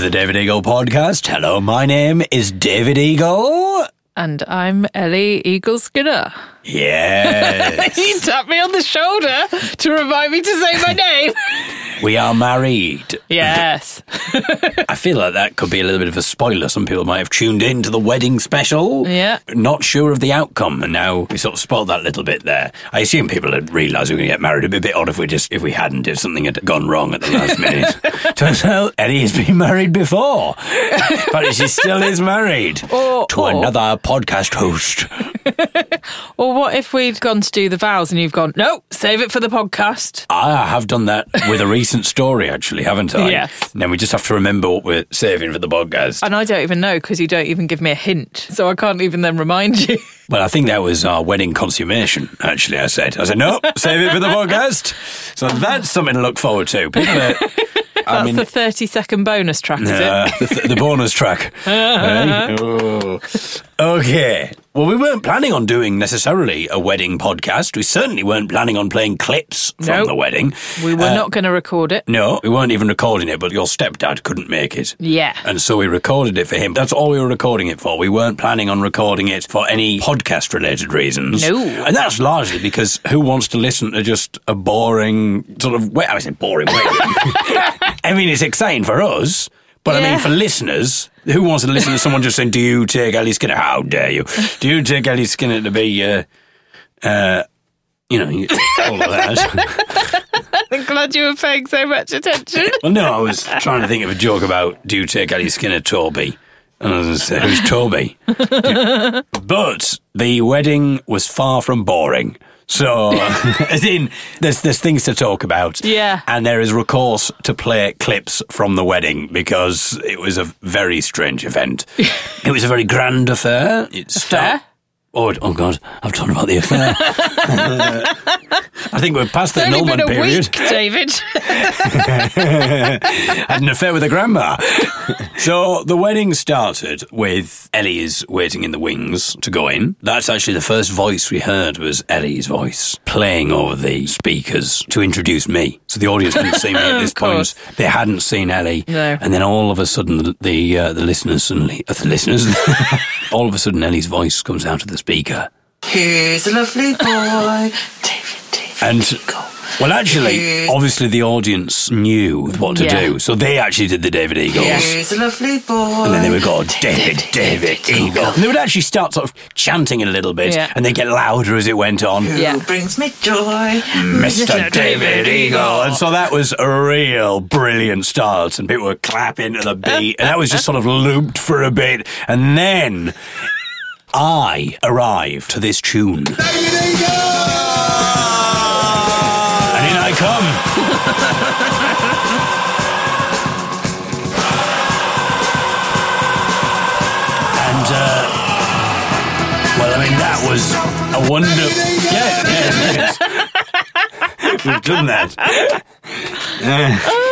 to the David Eagle podcast. Hello, my name is David Eagle. And I'm Ellie Eagle Skinner. Yes. you tapped me on the shoulder to remind me to say my name. We are married. yes. I feel like that could be a little bit of a spoiler. Some people might have tuned in to the wedding special. Yeah. Not sure of the outcome, and now we sort of spoiled that little bit there. I assume people had realised we were going to get married. It'd be a bit odd if we just if we hadn't, if something had gone wrong at the last minute. Turns out Eddie has been married before, but she still is married Or- to or- another podcast host. Or what if we'd gone to do the vows and you've gone, no, save it for the podcast? I have done that with a recent story, actually, haven't I? Yes. And then we just have to remember what we're saving for the podcast. And I don't even know because you don't even give me a hint. So I can't even then remind you. Well, I think that was our wedding consummation, actually, I said. I said, no, save it for the podcast. So that's something to look forward to. People are, I That's mean, the 30 second bonus track, is uh, it? the, the bonus track. Oh. Okay. Well, we weren't planning on doing necessarily a wedding podcast. We certainly weren't planning on playing clips from Nope. the wedding. We were Uh, not going to record it. No, we weren't even recording it, but your stepdad couldn't make it. Yeah. And so we recorded it for him. That's all we were recording it for. We weren't planning on recording it for any podcast related reasons. No. And that's largely because who wants to listen to just a boring sort of, well, I said boring wedding. I mean, it's exciting for us. But I mean, for listeners, who wants to listen to someone just saying, "Do you take Ellie Skinner? How dare you? Do you take Ellie Skinner to be, uh, uh, you know, all of that?" I'm glad you were paying so much attention. Well, no, I was trying to think of a joke about do you take Ellie Skinner Toby? And I was going to say, who's Toby? but the wedding was far from boring. So, uh, as in, there's there's things to talk about. Yeah. And there is recourse to play clips from the wedding because it was a very strange event. it was a very grand affair. It Affair? Oh, oh God! I've talked about the affair. I think we're past the It's only been Nullman a period. week, David. had an affair with a grandma. so the wedding started with Ellie's waiting in the wings to go in. That's actually the first voice we heard was Ellie's voice playing over the speakers to introduce me. So the audience didn't see me at this point. They hadn't seen Ellie. No. And then all of a sudden the the, uh, the listeners suddenly uh, the listeners all of a sudden Ellie's voice comes out of the speaker. Here's a lovely boy, David, David. And Eagle. well, actually, obviously the audience knew what to Yeah. do, so they actually did the David Eagles. Here's a lovely boy. And then they would go, oh, David, David, Eagle. And they would actually start sort of chanting it a little bit, Yeah. and they get louder as it went on. Who Yeah. brings me joy? Mr. David Eagle. And so that was a real brilliant start, and people were clapping to the beat, and that was just sort of looped for a bit. And then I arrived to this tune. And in I come. and, uh, well, I mean, that was a wonder. Yeah, yes, yes. We've done that.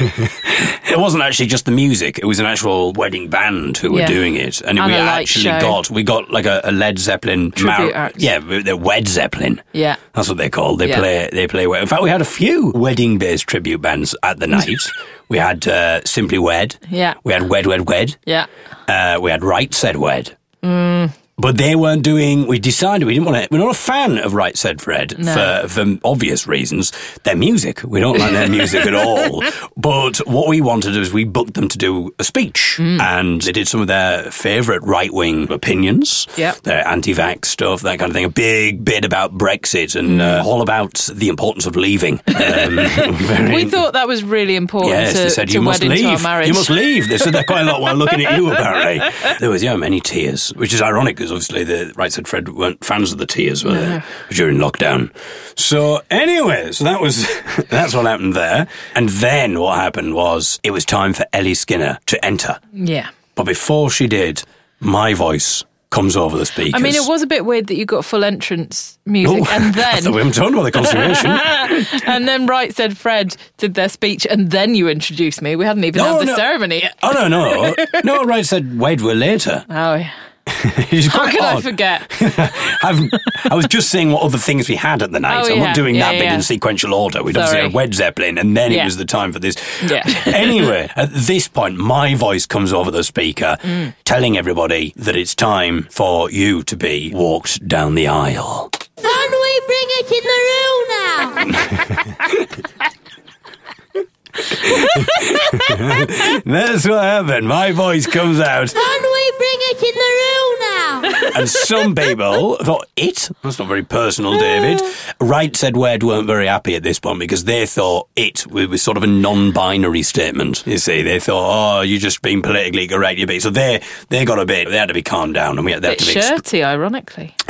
it wasn't actually just the music; it was an actual wedding band who were Yeah. doing it, and, And we actually show. got we got like a, a Led Zeppelin Tribute act. Yeah, they're Wed Zeppelin. Yeah. That's what they're called. They Yeah. play. They play. In fact, we had a few wedding-based tribute bands at the night. we had uh, Simply Wed. Yeah. We had Wed Wed Wed. yeah. Uh, we had Right Said Wed. Mm. But they weren't doing. We decided we didn't want to. We're not a fan of Right Said Fred No. for for obvious reasons. Their music, we don't like their music at all. But what we wanted was we booked them to do a speech, Mm. and they did some of their favourite right wing opinions. Yep. their anti-vax stuff, that kind of thing. A big bit about Brexit and uh, all about the importance of leaving. Um, We thought that was really important Yes, to, they said you must leave. You must leave. They said that quite a lot while looking at you. Apparently, there was yeah many tears, which is ironic because obviously the right said Fred weren't fans of the tears were they, uh, during lockdown. So anyway, so that was that's what happened there. And then what happened was it was time for Ellie Skinner to enter. Yeah. But before she did, my voice comes over the speakers. I mean, it was a bit weird that you got full entrance music Oh, and then we haven't talked about the consummation. and then Right Said Fred did their speech and then you introduced me. We hadn't even No, had the no. ceremony yet. oh no, no, no! Right said Wed were later. Oh, yeah. It's How quite could I odd. forget? I've, I was just saying what other things we had at the night. Oh, I'm yeah. not doing Yeah, that bit in sequential order. We'd obviously Sorry. had Led Zeppelin, and then it was the time for this. Yeah. anyway, at this point, my voice comes over the speaker, Mm. telling everybody that it's time for you to be walked down the aisle. Can we bring it in the room now? That's what happened. My voice comes out, Can we bring it in the room now? and some people thought, it? That's not very personal, David. Right said Wed weren't very happy at this point because they thought it was sort of a non binary statement. You see, they thought, oh, you're just being politically correct, you be. So they, they got a bit, they had to be calmed down, and we had, they had to be. exp- shirty, ironically.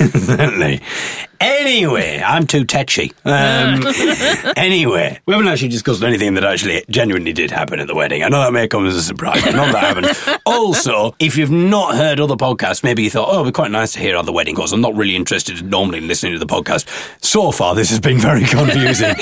Exactly. Anyway, I'm too tetchy. Um, anyway, we haven't actually discussed anything that actually genuinely did happen at the wedding. I know that may come as a surprise, but none that happened. Also, if you've not heard other podcasts, maybe you thought, oh, it'd be quite nice to hear how the wedding goes. I'm not really interested normally in listening to the podcast. So far, this has been very confusing.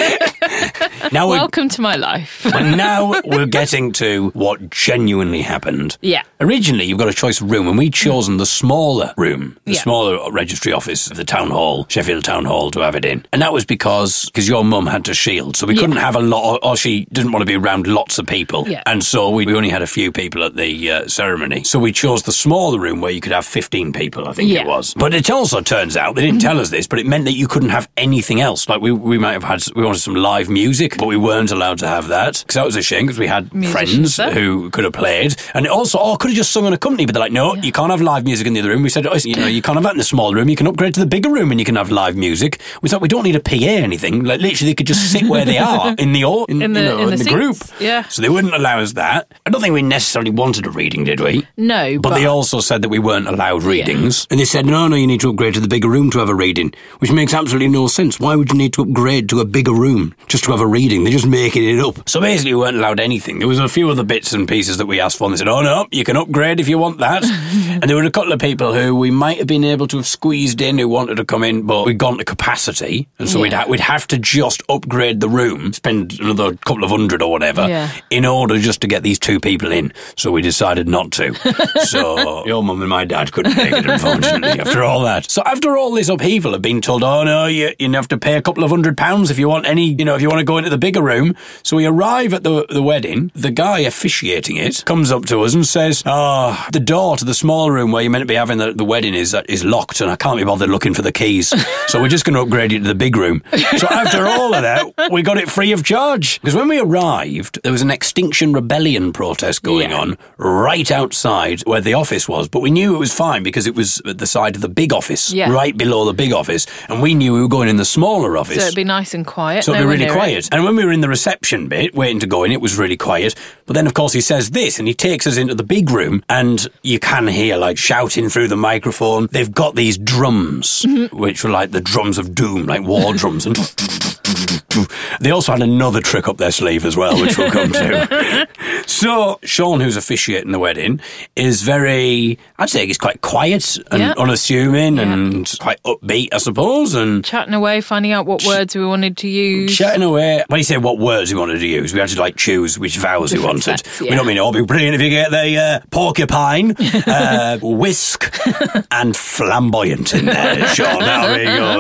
now, Welcome to my life. and now we're getting to what genuinely happened. Yeah. Originally, you've got a choice of room, and we'd chosen the smaller room, the Yeah. smaller registry office of the town hall, Sheffield Town Hall, to have it in. And that was because because your mum had to shield, so we Yeah. couldn't have a lot, or, or she didn't want to be around lots of people. Yeah. And so we, we only had a few people at the uh, ceremony. So we chose the smaller room where you could have 15 people, I think Yeah. it was. But it also turns out, they didn't tell us this, but it meant that you couldn't have anything else. Like we, we might have had, we wanted some live music, but we weren't allowed to have that. Because that was a shame, because we had Musicians friends there. who could have played. And also, oh, could have just sung in a company, but they're like, no, you can't have live music in the other room. We said, oh, you know, you can't have that in the small room. You can upgrade to the bigger room and you can have live music. We thought we don't need a PA or anything. Like literally, they could just sit where they are in the or, in, In the- you know, in the the group. Yeah. So they wouldn't allow us that. I don't think we necessarily wanted a reading, did we? No, But, but, they also said that we weren't allowed readings. And they said, no, no, you need to upgrade to the bigger room to have a reading, which makes absolutely no sense. Why would you need to upgrade to a bigger room just to have a reading? They're just making it up. So basically, we weren't allowed anything. There was a few other bits and pieces that we asked for, and they said, oh, no, you can upgrade if you want that. and there were a couple of people who we might have been able to have squeezed in who wanted to come in, but we'd gone to capacity. And so we'd, Yeah. ha- we'd have to just upgrade the room, spend another couple of hundred or whatever, Yeah. in order just to get these two people in. So we decided not to. so your mum and my dad couldn't make it, unfortunately, after all that. So after all this upheaval of being told, oh no, you, you have to pay a couple of hundred pounds if you want any, you know, if you want to go into the bigger room. So we arrive at the, the wedding. The guy officiating it comes up to us and says, oh, the door to the small room where you're meant to be having the, the wedding is, uh, is locked and I can't be bothered looking for the keys. so we're just going to upgrade you to the big room. So after all of that, we got it free of charge. Because when we arrived, there was an Extinction Rebellion protest going Yeah. on right outside where the office was. But we knew it was fine because it was at the side of the big office, Yeah. right below the big office. And we knew we were going in the smaller office. so it'd be nice and quiet. So it'd no be really near it. quiet. And when we were in the reception bit, waiting to go in, it was really quiet. But then, of course, he says this and he takes us into the big room, and you can hear like shouting through the microphone. They've got these drums, Mm-hmm. which were like the drums of doom, like war drums. And they also had another trick up their sleeve as well, which we'll come to. so, Sean, who's officiating the wedding, is very, I'd say he's quite quiet and Yeah. unassuming and quite upbeat, I suppose. And Chatting away, finding out what words we wanted to use. Chatting away. When you say what words we wanted to use, we had to like choose which vowels we wanted. sets, We don't mean it'll be brilliant if you get the uh, porcupine, uh, whisk, and flamboyant in there, Sean. That'll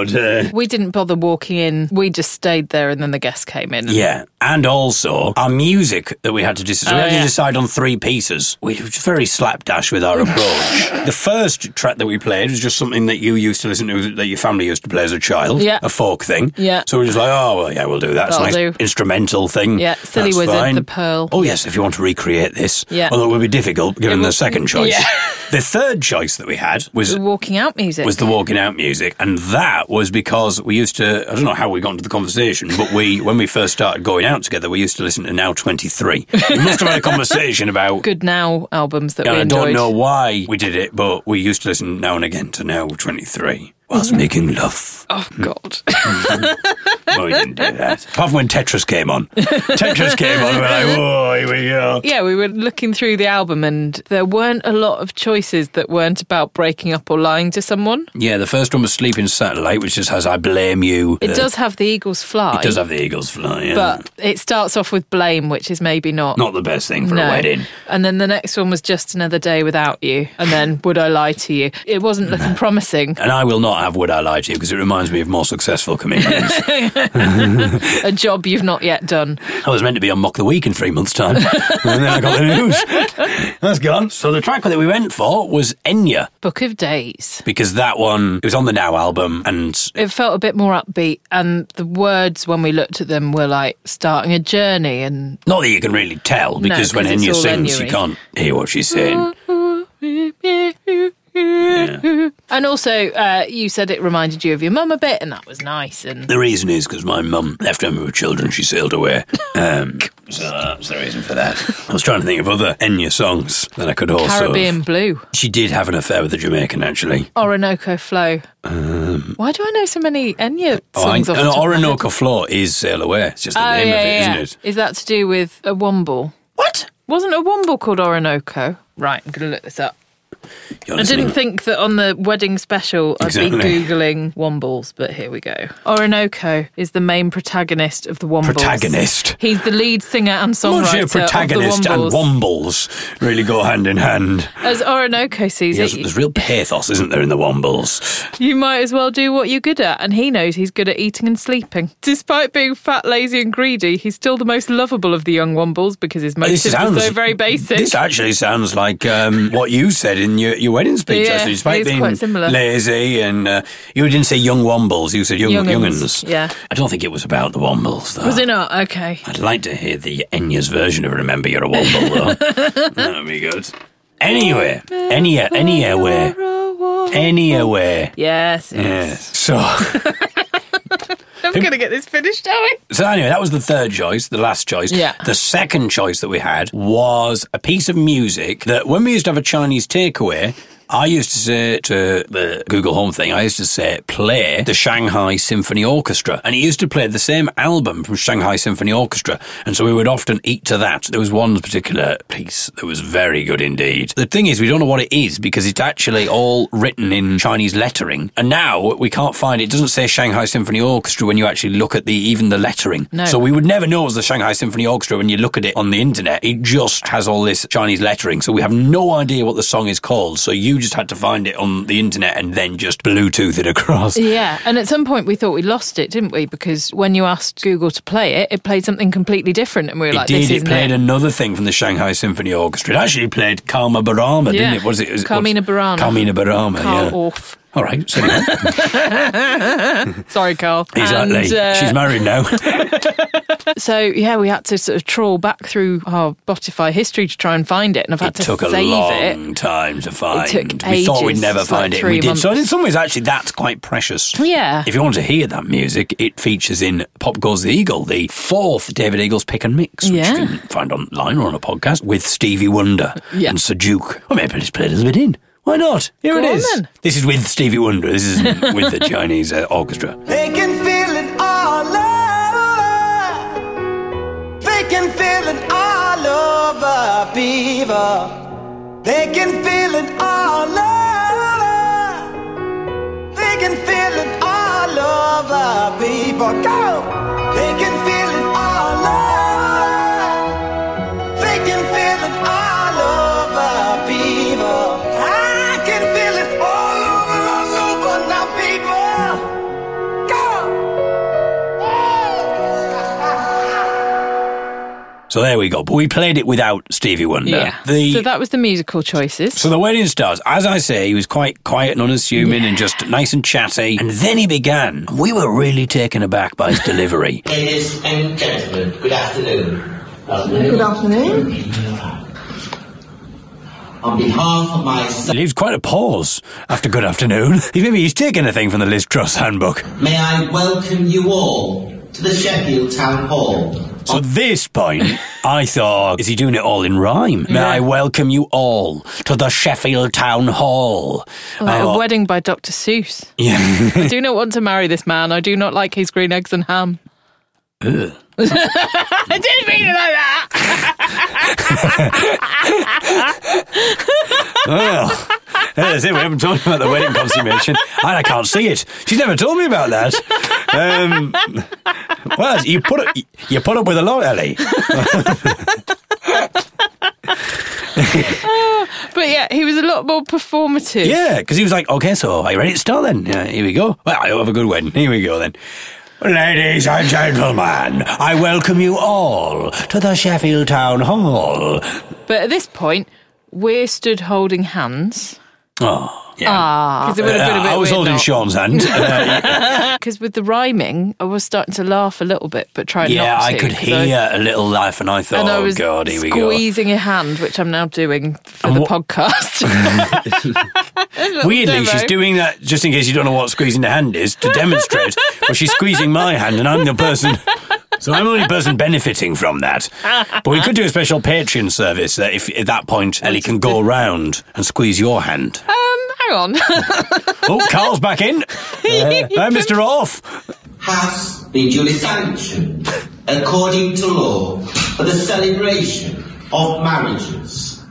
be good. Uh, we didn't bother walking in. We just stayed there, and then the guests came in. yeah, and also our music that we had to decide. We had to decide on three pieces. We were very slapdash with our approach. the first track that we played was just something that you used to listen to, that your family used to play as a child. Yeah. a folk thing. Yeah. So we were just like, oh well, yeah, we'll do that. It's a nice do. instrumental thing. Yeah, Silly That's Wizard, fine. The Pearl. Oh yes, if you want to recreate this. Yeah. Although it would be difficult given the second choice. yeah. The third choice that we had was The walking out music. was the walking out music, and that was because we used to. I don't know how we got into the conversation, but we when we first started going out together, we used to listen to Now Twenty Three. We must have had a conversation about. Good Now albums that And we I enjoyed. don't know why we did it, but we used to listen now and again to Now Twenty Three. Whilst making love. Oh God. Oh, we didn't do that. Apart from when Tetris came on. Tetris came on, and we're like, whoa, here we go. yeah, we were looking through the album, and there weren't a lot of choices that weren't about breaking up or lying to someone. Yeah, the first one was Sleeping Satellite, which just has I Blame You. It Uh, does have the Eagles fly. It does have the Eagles fly, yeah. But it starts off with blame, which is maybe not. Not the best thing for no. a wedding. And then the next one was just another day without you. And then would I lie to you? It wasn't looking promising. And I will not have Would I Lie to You because it reminds me of more successful comedians. A job you've not yet done. I was meant to be on Mock the Week in three months' time. and then I got the news. That's gone. So the track that we went for was Enya Book of Days. because that one, it was on the Now album and It felt a bit more upbeat, and the words when we looked at them were like starting a journey. And not that you can really tell because when 'cause it's Enya sings, you Enya-y. can't hear what she's saying. Oh, oh, and also, uh, you said it reminded you of your mum a bit, and that was nice. And The reason is because my mum left when we were children. She sailed away. Um, so that's the reason for that. I was trying to think of other Enya songs that I could also. Caribbean Blue, She did have an affair with a Jamaican, actually. Orinoco Flow. Why do I know so many Enya Um, Oh, I, songs? off the and top of my head? Orinoco Flow is Sail Away. It's just the Oh, name yeah, of it, yeah, not yeah. it? Is that to do with a womble? What? Wasn't a womble called Orinoco? Right, I'm going to look this up. I didn't think that on the wedding special I'd Exactly. be Googling Wombles, but here we go. Orinoco is the main protagonist of the Wombles. Protagonist. He's the lead singer and songwriter protagonist of the and Wombles. wombles really go hand in hand. As Orinoco sees Yes, it, there's real pathos, isn't there, in the wombles? you might as well do what you're good at, and he knows he's good at eating and sleeping. Despite being fat, lazy, and greedy, he's still the most lovable of the young Wombles because his motives are so very basic. This actually sounds like um, what you said in your, your wedding speech. Yeah, actually, despite being quite similar. lazy and uh, you didn't say young wombles, you said young young'uns. yeah. I don't think it was about the wombles though. Was it not? Okay. I'd like to hear the Enya's version of "Remember You're a Womble" though. that would be good. Anyway, Enya, Enya where, Enya where. Yes. Yes. So, I'm going to get this finished, are we? so anyway, that was the third choice, the last choice. Yeah. The second choice that we had was a piece of music that when we used to have a Chinese takeaway, I used to say to the Google Home thing, I used to say, play the Shanghai Symphony Orchestra. And it used to play the same album from Shanghai Symphony Orchestra. And so we would often eat to that. There was one particular piece that was very good indeed. The thing is, we don't know what it is because it's actually all written in Chinese lettering. And now we can't find it. It doesn't say Shanghai Symphony Orchestra when you actually look at the even the lettering. No. So we would never know it was the Shanghai Symphony Orchestra when you look at it on the internet. It just has all this Chinese lettering. So we have no idea what the song is called. So you just had to find it on the internet and then just Bluetooth it across. Yeah, and at some point we thought we lost it, didn't we? Because when you asked Google to play it, it played something completely different, and we were It like, did. "This It isn't played it." another thing from the Shanghai Symphony Orchestra. It actually played Karma Barama, Yeah. didn't it? Was it? Carmina Burana. Carmina Barama. Carl yeah. Orff. All right. Sorry, Carl. exactly. And, uh, She's married now. So yeah, we had to sort of trawl back through our Spotify history to try and find it, and I've had to save it to took a long it. time to find. It took we thought we'd ages. never like find it. We did. So in some ways, actually, that's quite precious. Yeah. If you want to hear that music, it features in Pop Goes the Eagle, the fourth David Eagles pick and mix, which Yeah. you can find online or on a podcast with Stevie Wonder Yeah. and Sir Duke. Or maybe let's play a little bit in. Why not? Here Go it on is. then. This is with Stevie Wonder. This isn't with the Chinese uh, orchestra. They can feel it all over. They can feel it all over, beaver. They can feel it all over. They can feel it all over, beaver. Go! They can feel So there we go. But we played it without Stevie Wonder. Yeah. The, so that was the musical choices. So the wedding stars, as I say, he was quite quiet and unassuming and just nice and chatty. And then he began. And we were really taken aback by his delivery. Ladies and gentlemen, good afternoon. Good afternoon. On behalf of my son, Leaves quite a pause after good afternoon. He maybe he's taken a thing from the Liz Truss handbook. may I welcome you all to the Sheffield Town Hall. So at this point, I thought, is he doing it all in rhyme? May I welcome you all to the Sheffield Town Hall. Like Oh, a wedding by Dr. Seuss. Yeah. I do not want to marry this man. I do not like his green eggs and ham. Ugh. I didn't mean it like that. well, that's it. We haven't talked about the wedding consummation. And I can't see it. She's never told me about that. Um, well, you put up, you put up with a lot, Ellie. But yeah, he was a lot more performative. Yeah, because he was like, okay, so are you ready to start then? Yeah, here we go. Well, I have a good wedding. Here we go then. Ladies and gentlemen, I welcome you all to the Sheffield Town Hall. But at this point, we're stood holding hands. Oh, yeah. Ah, because it would have been a Uh, bit I was holding not. Sean's hand. Because with the rhyming, I was starting to laugh a little bit, but trying yeah, not to. I could hear a little laugh, and I thought, and I oh, was God, here we go. squeezing your hand, which I'm now doing for And the podcast. Weirdly, she's doing that just in case you don't know what squeezing the hand is to demonstrate. but she's squeezing my hand, and I'm the person. So I'm the only person benefiting from that. But we could do a special Patreon service that if at that point Ellie can go around and squeeze your hand. Um, hang on. Oh, Carl's back in. Uh, hi, Mr. Orff. has been duly sanctioned according to law for the celebration of marriages.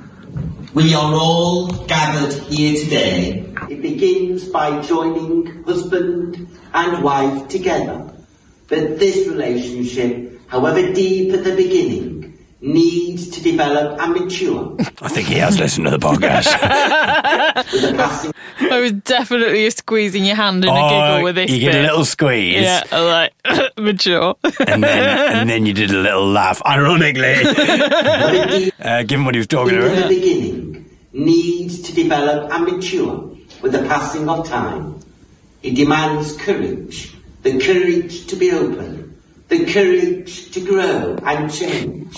We are all gathered here today. It begins by joining husband and wife together. But this relationship, however deep at the beginning, needs to develop and mature I think he has listened to the podcast. with the passing I was definitely squeezing your hand in a giggle with this Oh, you get bit. a little squeeze, Yeah, I like mature. and then and then you did a little laugh, ironically, uh, given what he was talking at the about. beginning needs to develop and mature with the passing of time. It demands courage, the courage to be open, the courage to grow and change,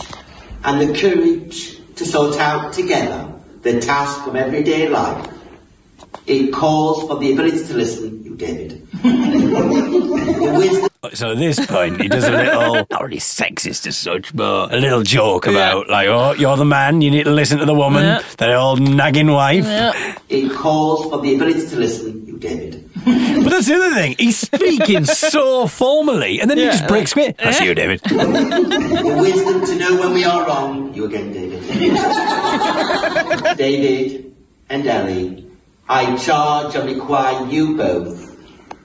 and the courage to sort out together the task of everyday life. It calls for the ability to listen, you David. So at this point, he does a little, not really sexist as such, but a little joke about, like, oh, you're the man, you need to listen to the woman, Yeah. that old nagging wife. it calls for the ability to listen, you David. But that's the other thing, he's speaking so formally, and then he just breaks away. That's you, David. The wisdom to know when we are wrong. You again, David. David and Ellie, I charge and require you both.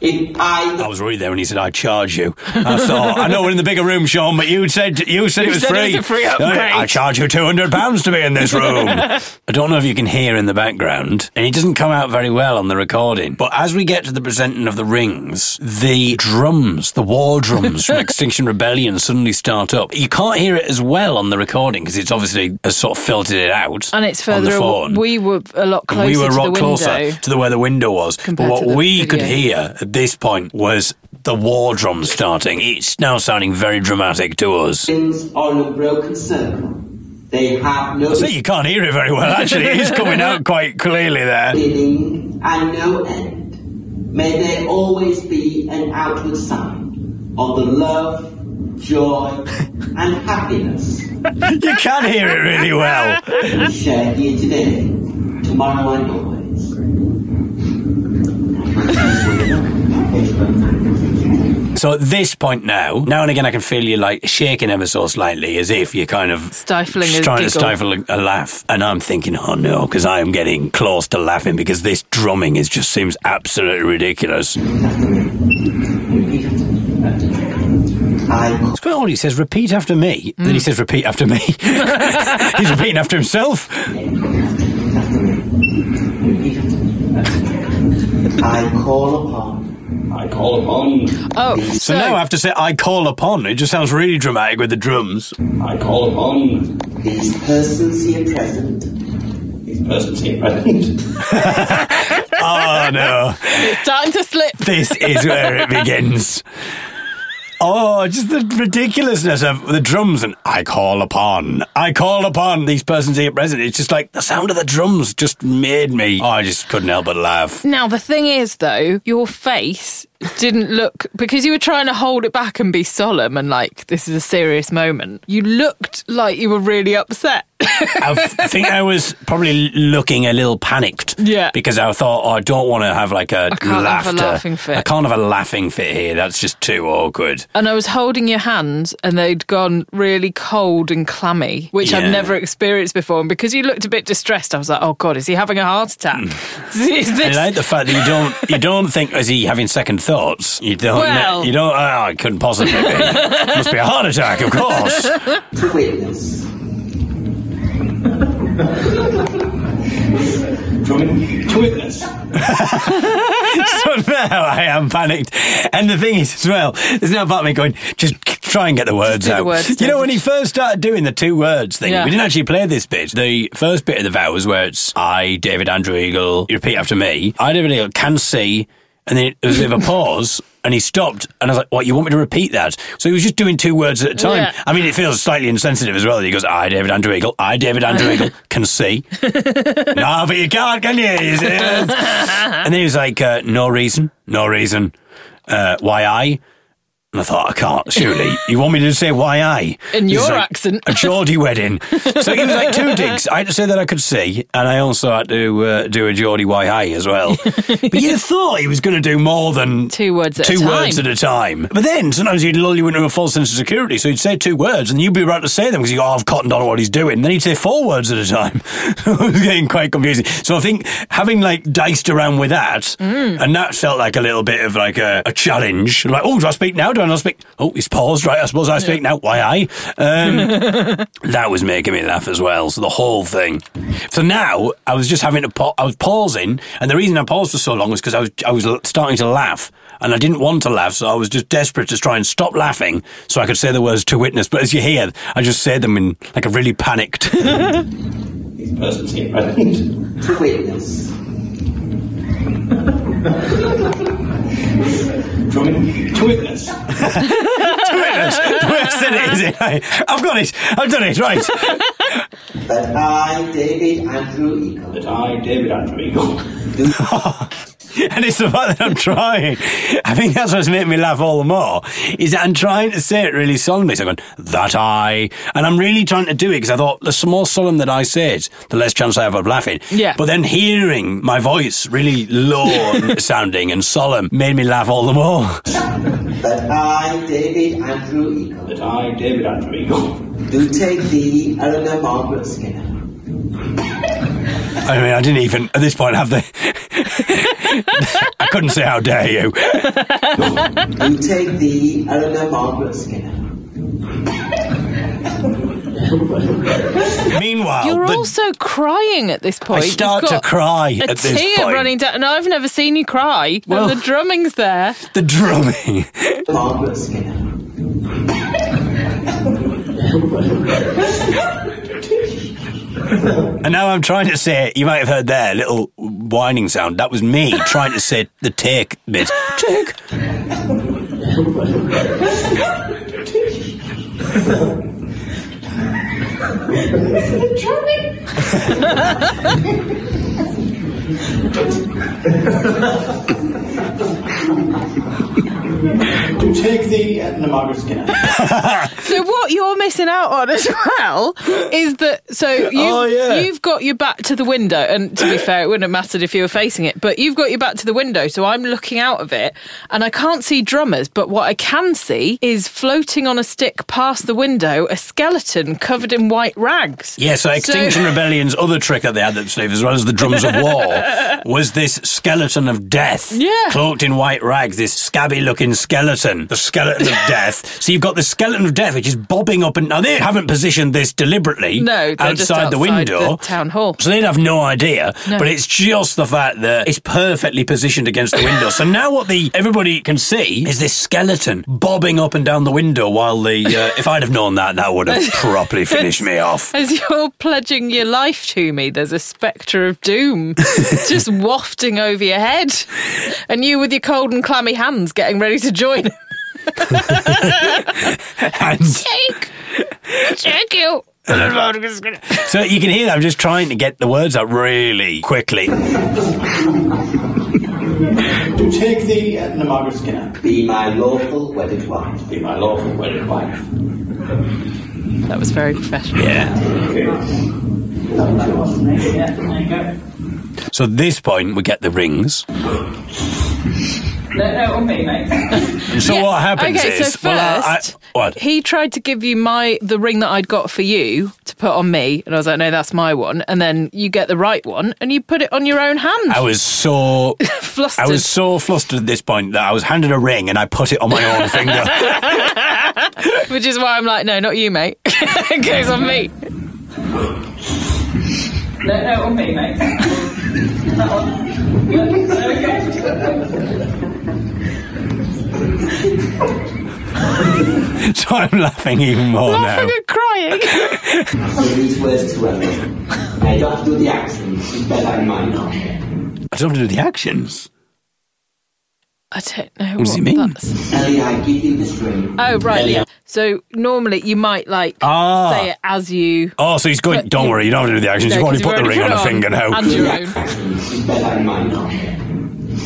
If I I was worried there when he said, I charge you. I thought, I know we're in the bigger room, Sean, but you said you said it was said it free. was a free upgrade. I, I charge you £200 to be in this room. I don't know if you can hear in the background, and it doesn't come out very well on the recording. But as we get to the presenting of the rings, the drums, the war drums from Extinction Rebellion suddenly start up. You can't hear it as well on the recording because it's obviously has sort of filtered it out. And it's on the further. phone. We were a lot And closer we were to a the lot closer window. to the where the window was. But what to the we could hear at this point was the war drums starting. It's now sounding very dramatic to us. sins are in a broken circle, they have no you can't hear it very well. Actually, it is coming out quite clearly there. beginning and no end. May there always be an outward sign of the love, joy, and happiness You can hear it really well. we share here today, tomorrow and always. So at this point now, now and again, I can feel you like shaking ever so slightly, as if you're kind of Stifling a trying to stifle a, a laugh. And I'm thinking, oh no, because I am getting close to laughing because this drumming is just seems absolutely ridiculous. It's quite odd. He says, repeat after me. Then he mm. says, repeat after me. He's repeating after himself. I call upon I call upon, Oh, So, so, now I have to say, I call upon. It just sounds really dramatic with the drums. I call upon these persons here present these persons here present. Oh no. it's starting to slip. This is where it begins. Oh, just the ridiculousness of the drums and I call upon, I call upon these persons here present. It's just like the sound of the drums just made me. Oh, I just couldn't help but laugh. Now, the thing is, though, your face didn't look because you were trying to hold it back and be solemn and like this is a serious moment. You looked like you were really upset. I think I was probably looking a little panicked. Yeah. Because I thought, oh, I don't want to have like a I can't laughter. have a laughing fit. I can't have a laughing fit here. That's just too awkward. And I was holding your hands and they'd gone really cold and clammy, which Yeah. I've never experienced before. And because you looked a bit distressed, I was like, oh God, is he having a heart attack? is I like the fact that you don't you don't think is he having second thoughts. You don't. Well- you don't. Ah, oh, it couldn't possibly be. Must be a heart attack, of course. To witness. To witness. so now I am panicked. And the thing is, as well, there's no part of me going, just try and get the words do the out. words, you know, when he first started doing the two words thing, Yeah. we didn't actually play this bit. The first bit of the vows where it's I, David Andrew Eagle, you repeat after me, I, David Eagle, can see, and then it was a bit of a pause. And he stopped, and I was like, "What? You want me to repeat that?" So he was just doing two words at a time. Yeah. I mean, it feels slightly insensitive as well. He goes, "I, David Andrew Eagle, I, David Andrew Eagle, can see." no, but you can't, can you? And then he was like, uh, "No reason, no reason. Uh, why I?" And I thought, I can't, surely. You want me to say why I? In your like accent. A Geordie wedding. So it was like two digs. I had to say that I could see, and I also had to uh, do a Geordie why I as well. but you'd thought he was going to do more than Two words at a time. words at a time. But then sometimes he'd lull you into a false sense of security. So he'd say two words, and you'd be about to say them because you go, oh, I've cottoned on what he's doing. And then he'd say four words at a time. it was getting quite confusing. So I think having like diced around with that, Mm. and that felt like a little bit of like a, a challenge. Like, oh, do I speak now? Do I not speak? Oh, he's paused. Right, I suppose I speak now. Why I? Um, that was making me laugh as well. So the whole thing. So now I was just having to. Pa- I was pausing, and the reason I paused for so long was because I was I was starting to laugh, and I didn't want to laugh, so I was just desperate to try and stop laughing so I could say the words to witness. But as you hear, I just said them in like a really panicked. These persons here present. To witness. To witness. witness. Where said it? Is it? I've got it. I've done it. Right. That I, David Andrew Eagle, That I, David Andrew Eagle, And it's the fact that I'm trying. I think that's what's making me laugh all the more. Is that I'm trying to say it really solemnly. So I'm going, that I. And I'm really trying to do it because I thought the more solemn that I say it, the less chance I have of laughing. Yeah. But then hearing my voice really low sounding and solemn made me laugh all the more. that I, David Andrew Eagle, that I, David Andrew Eagle, do take thee, Eleanor Margaret Skinner, I mean, I didn't even, at this point, have the. I couldn't say, how dare you. do take thee, Eleanor Margaret Skinner, Meanwhile, You're the- also crying at this point. I start You've to cry A at this tear point. running down, and I've never seen you cry. Well- and the drumming's there. The drumming. Margaret Skinner. And now I'm trying to say, you might have heard there, little whining sound. That was me trying to say the take bit. Take. to take the Eleanor Margaret So what you're missing out on as well is that so you've, Oh, yeah. you've got your back to the window, and to be fair, it wouldn't have mattered if you were facing it, but you've got your back to the window, so I'm looking out of it, and I can't see drummers, but what I can see is floating on a stick past the window a skeleton covered in white rags. Yeah, so Extinction Rebellion's other trick that they had up their sleeve, as well as the drums of war, was this skeleton of death. Yeah. Cloaked in white rags, this scabby looking skeleton. The skeleton of death. So you've got the skeleton of death, which is bobbing up and now they haven't positioned this deliberately No, they're outside, the window. the town hall. So they'd have no idea, No. but it's just the fact that it's perfectly positioned against the window. so now what the everybody can see is this skeleton bobbing up and down the window while the. Uh, if I'd have known that, that would have properly finished me off. As you're pledging your life to me, there's a spectre of doom just wafting over your head, and you with your cold and clammy hands getting ready to join. and Take, take you. so you can hear that I'm just trying to get the words out really quickly. To take thee, uh, Edna Margaret Skinner, Be my lawful wedded wife. be my lawful wedded wife. That was very professional. Yeah. So at this point we get the rings. And so what happens okay, is, so first, well, I, I, what? he tried to give you my the ring that I'd got for you to put on me, and I was like, no, that's my one. And then you get the right one, and you put it on your own hand. I was so Flustered. I was so flustered at this point that I was handed a ring and I put it on my own finger. Which is why I'm like, no, not you, mate. it goes on me. No, no, on me, mate. that one. Okay. so I'm laughing even more Laughing now. and crying. Say these words to Ellie. Now, you don't have to do the accents, just bear that in mind. I don't have to do the actions. I don't know. What does he mean? that's- Ellie, I give you this ring. Oh, right, yeah. So normally you might like Ah. say it as you. Oh, so he's going. But Don't you- worry, you don't have to do the actions. No, You've already 'cause put the you've ring on already a put finger now. And your own. accents, just bear that in mind.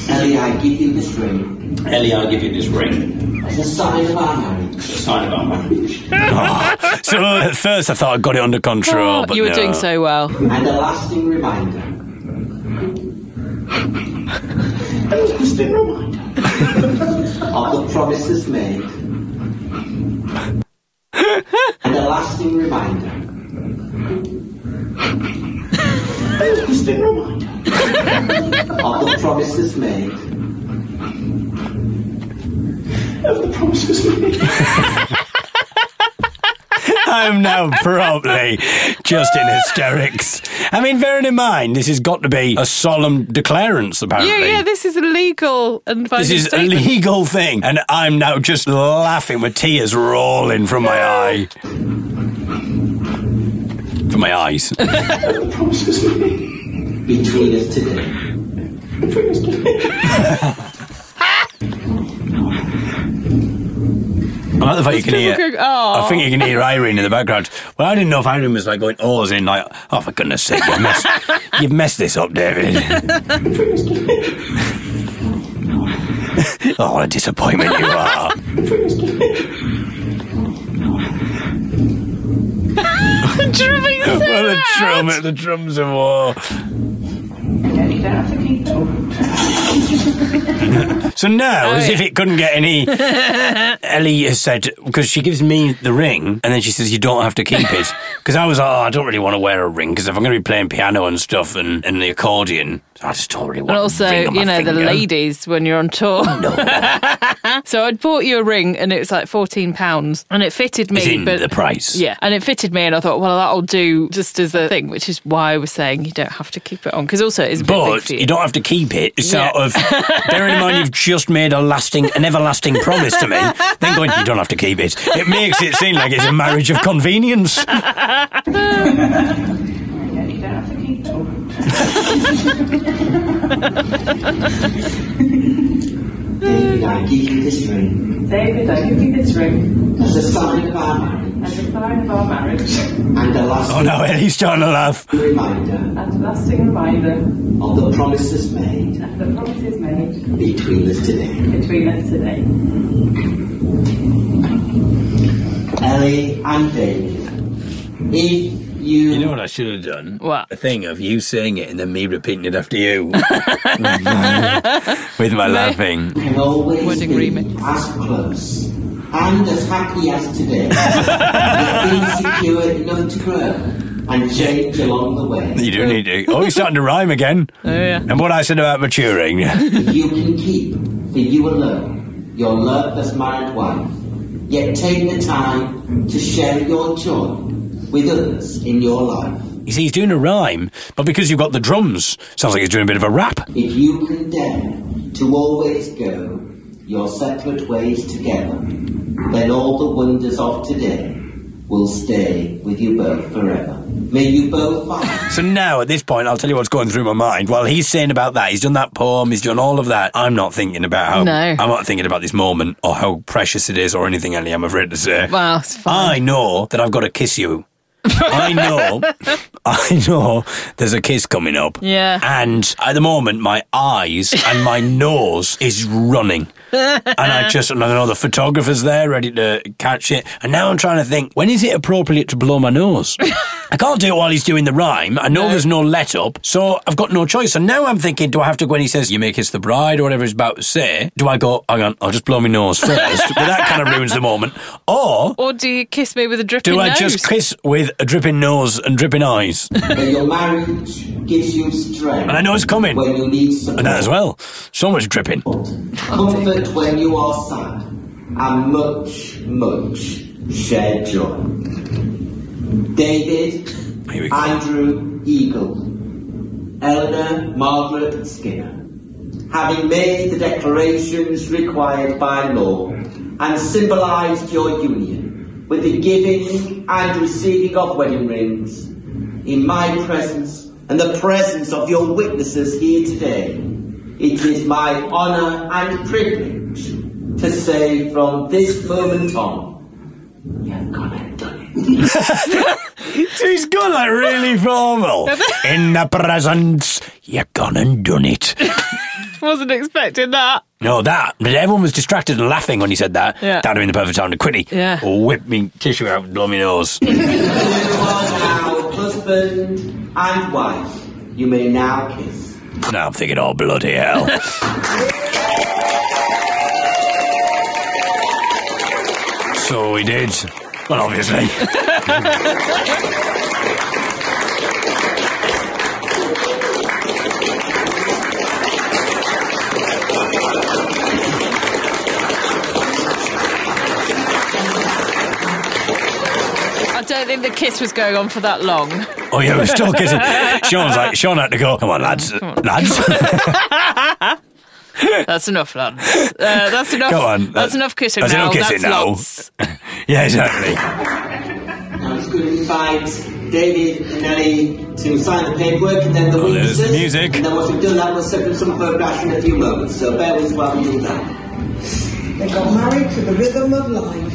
Ellie, I give you this ring Ellie, I'll give you this ring. as a sign of our marriage. It's a sign of our marriage. So uh, at first I thought I got it under control, Oh, but you were no. doing so well. And a lasting reminder Just a reminder. of the promises made. and a lasting reminder Just a reminder. of the promises made. Of the promises made. I'm now probably just in hysterics. I mean, bearing in mind, this has got to be a solemn declarance, apparently. Yeah, yeah, this is illegal and This binding is a legal thing, and I'm now just laughing with tears rolling from my eye. From my eyes. The promises made. between us today. Between us today. I like the fact you can hear. People go, "Oh." I think you can hear Irene in the background. Well, I didn't know if Irene was like going oh, as in like, oh for goodness sake, you've messed, you've messed this up, David. oh, what a disappointment you are. Drumming so well, the drum drum, the drums of war. Okay, you don't have to keep it. So now, Oh, as yeah. if it couldn't get any, Ellie has said because she gives me the ring, and then she says you don't have to keep it. Because I was like, oh, I don't really want to wear a ring because if I'm going to be playing piano and stuff and, and the accordion, I just don't really want. And a also, ring on my you know, the ladies when you're on tour. so I'd bought you a ring and it was like fourteen pounds, and it fitted me. But the price. yeah, and it fitted me, and I thought, well, that'll do just as a thing, which is why I was saying you don't have to keep it on because also it's But you. you don't have to keep it. It's sort of bearing in mind you've just made a lasting, an everlasting promise to me. Then going, you don't have to keep it. It makes it seem like it's a marriage of convenience. David, I give you this ring David, I give you this ring as a sign of our marriage as a sign of our marriage and a lasting Oh no, Ellie's starting to laugh. reminder and a lasting reminder of the promises made of the promises made between us today. between us today. Ellie and David, if you, You know what I should have done? What? A thing of you saying it and then me repeating it after you. With my laughing. can always Wedding be remix. as close and as happy as today, you've been secure enough to grow and change along the way. You do need to. Oh, you're starting to rhyme again. oh yeah. And what I said about maturing. If you can keep for you alone your love as married wife, yet take the time to share your joy with others in your life. You see, he's doing a rhyme, but because you've got the drums, sounds like he's doing a bit of a rap. If you can dare to always go your separate ways together, then all the wonders of today will stay with you both forever. May you both find. So now, at this point, I'll tell you what's going through my mind. While he's saying about that, he's done that poem, he's done all of that. I'm not thinking about how. No. I'm not thinking about this moment or how precious it is or anything, Ellie, I'm afraid to say. Well, it's fine. I know that I've got to kiss you. I know, I know there's a kiss coming up. Yeah. And at the moment, my eyes and my nose is running. And I just, and I know the photographer's there ready to catch it. And now I'm trying to think, when is it appropriate to blow my nose? I can't do it while he's doing the rhyme. I know there's no let up, so I've got no choice. And now I'm thinking, do I have to go when he says, you may kiss the bride or whatever he's about to say? Do I go, hang on, I'll just blow my nose first? but that kind of ruins the moment. Or Or do you kiss me with a dripping nose? do I nose? just kiss with a dripping nose and dripping eyes? May your marriage gives you strength. And I know it's coming. When you need support. And that as well. So much dripping. Comfort when you are sad. And much, much shared joy. David, Here we go. Andrew Eagle, Eleanor Margaret Skinner, having made the declarations required by law and symbolised your union with the giving and receiving of wedding rings, in my presence and the presence of your witnesses here today, it is my honour and privilege to say from this moment on, you have gone and done it. So he's gone like really formal. In the presence, you have gone and done it. Wasn't expecting that. No, that. Everyone was distracted and laughing when he said that. Yeah. That'd have been the perfect time to quitty. Yeah. Whip me tissue out and blow me nose. You are now husband and wife. You may now kiss. Now I'm thinking, oh, bloody hell. so we did. Well, obviously. I don't think the kiss was going on for that long. Oh, yeah, we're still kissing. Sean's like, Sean had to go, come on, lads. Lads. That's enough, lads. Uh, that's enough. Go on. That's enough kissing That's now. enough kissing that's now. lots. yeah, exactly. Now it's going to invite David and Ellie to sign the paperwork and then the Oh, there's witnesses. the music. And then once we've done that, we'll set up some photographs in a few moments. So bear with us while we do that. They got married to the rhythm of life.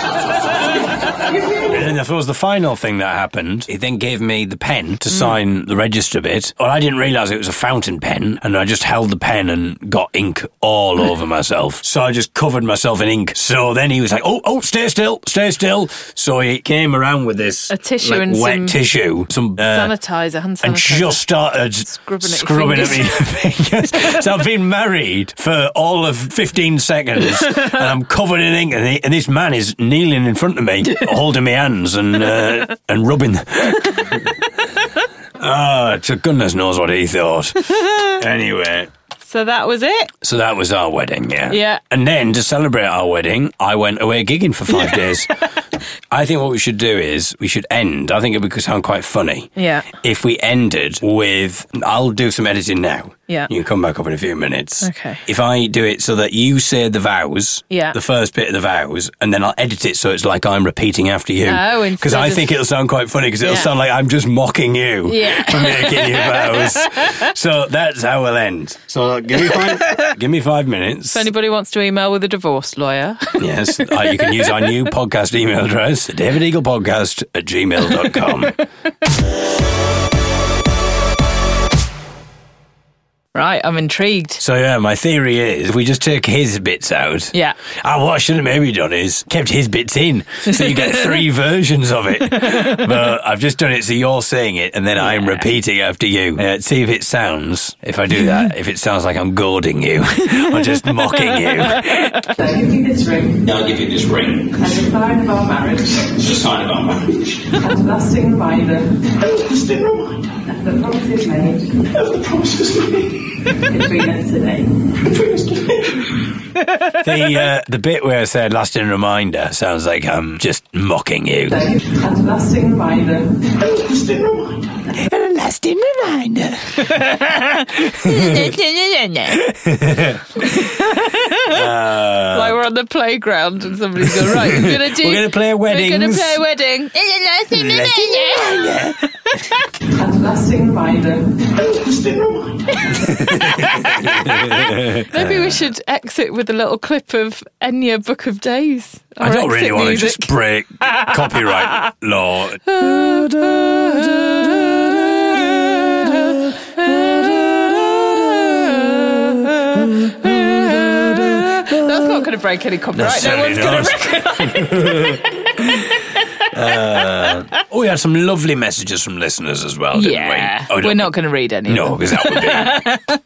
And then I suppose the final thing that happened, he then gave me the pen to sign the register bit. Well, I didn't realise it was a fountain pen, and I just held the pen and got ink all over myself. So I just covered myself in ink. So then he was like, "Oh, oh, stay still, stay still." So he came around with this A tissue like, and wet some tissue, some uh, sanitizer, hand and just started Scrubbing scrubbing at me fingers. so I've been married for all of 15 seconds and I'm covered in ink and, he, and this man is kneeling in front of me, holding my hands and uh, and rubbing. Ah, to goodness knows what he thought. Anyway, So that was it. so that was our wedding, yeah. Yeah. And then to celebrate our wedding, I went away gigging for five days. I think what we should do is we should end. I think it would sound quite funny. Yeah. If we ended with, I'll do some editing now. Yeah. You can come back up in a few minutes. Okay. If I do it so that you say the vows, Yeah. the first bit of the vows, and then I'll edit it so it's like I'm repeating after you. Oh, Because instead I of- think it'll sound quite funny because it'll Yeah. sound like I'm just mocking you Yeah. for making your vows. So that's how we'll end. So give me five, give me five minutes. If anybody wants to email with a divorce lawyer, Yes, uh, you can use our new podcast email address, davideaglepodcast David Eagle Podcast at gmail.com. right? I'm intrigued. so, yeah, my theory is if we just took his bits out. Yeah. Ah, what I should have maybe done is kept his bits in. So you get three versions of it. But I've just done it so you're saying it and then I'm repeating after you. Uh, see if it sounds, if I do that, if it sounds like I'm goading you or just mocking you. I give you this ring I'll give you this ring. as a sign of our marriage It's a sign of our marriage. and a lasting reminder A lasting reminder of the promises made of the promises made between us today. between us today. The, uh, the bit where I said lasting reminder sounds like I'm just mocking you. And lasting reminder A lasting reminder And a lasting reminder. like we're on the playground and somebody's going, right, we're going to do. We're gonna play a wedding. We're going to play a wedding. And lasting reminder. Lasting reminder. Maybe we should exit with a little clip of Enya Book of Days. I don't really want to just break copyright law. going to break any copyright. No one's going to not. Oh, we had some lovely messages from listeners as well, didn't Yeah, we? Oh, we're don't- going to read any. No, because that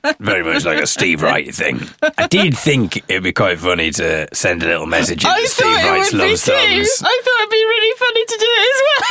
would be very much like a Steve Wright thing. I did think it'd be quite funny to send a little message in I Steve Wright's love songs. I thought it'd be really funny to do it as well.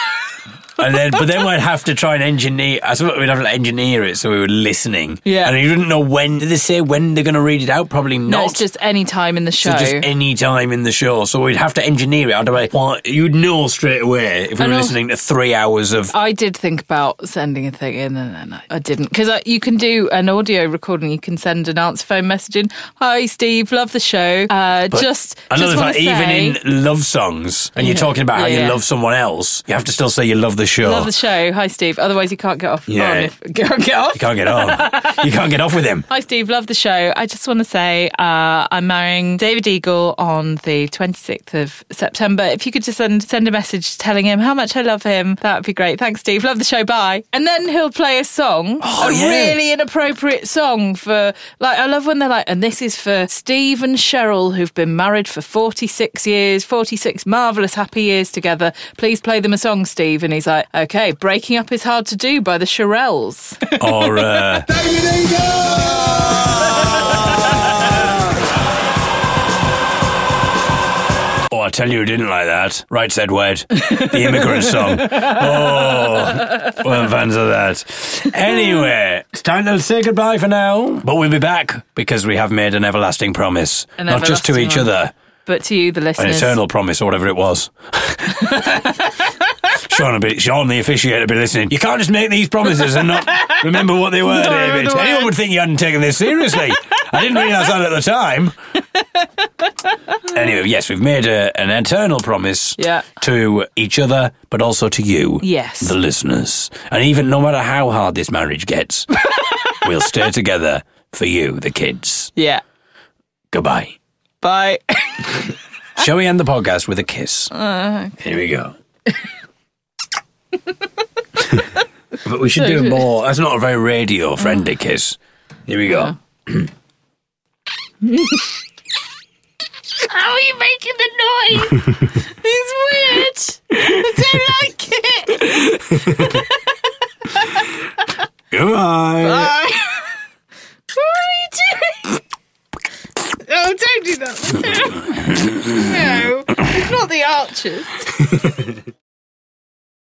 And then, but then we'd have to try and engineer. I thought we'd have to engineer it so we were listening. Yeah. And you didn't know when. Did they say when they're going to read it out? Probably not. No, it's just any time in the show. So just any time in the show. So we'd have to engineer it. Otherwise, well, you'd know straight away if we I were know. listening to three hours of. I did think about sending a thing in, and then I, I didn't because you can do an audio recording. You can send an answer phone message in. Hi, Steve, love the show. Uh, just, I know just fact, to even in love songs, and you're talking about how Yeah, you yeah. love someone else, you have to still say you love the show. love the show. Hi, Steve. Otherwise, you can't get off. Yeah. if, can't get off. You can't get off. you can't get off with him. Hi, Steve. Love the show. I just want to say uh, I'm marrying David Eagle on the 26th of September. If you could just send, send a message telling him how much I love him, that would be great. Thanks, Steve. Love the show. Bye. And then he'll play a song, Oh, a yeah. really inappropriate song for, like, I love when they're like, and this is for Steve and Cheryl, who've been married for 46 years, 46 marvellous happy years together. Please play them a song, Steve. And he's like, okay, breaking up is hard to do by the Shirelles. Or. Uh, Oh, I tell you who didn't like that. Right said Wed. The immigrant song. Oh, we're fans of that. Anyway, it's time to say goodbye for now. But we'll be back because we have made an everlasting promise. An Not just to each one. other, But to you, the listeners. an eternal promise or whatever it was. Sean, be, Sean, the officiator, will be listening. You can't just make these promises and not remember what they were, remember David. the Anyone would think you hadn't taken this seriously. I didn't realise that at the time. anyway, yes, we've made a, an eternal promise Yeah. to each other, but also to you, Yes. the listeners. And even no matter how hard this marriage gets, we'll stay together for you, the kids. Yeah. Goodbye. Bye. Shall we end the podcast with a kiss? Uh, Here we go. But we should do more. That's not a very radio friendly mm. kiss. Here we go. How are you making the noise? it's weird. I don't like it. Goodbye. Bye. What are you doing? Oh, don't do that. no, it's not the archers.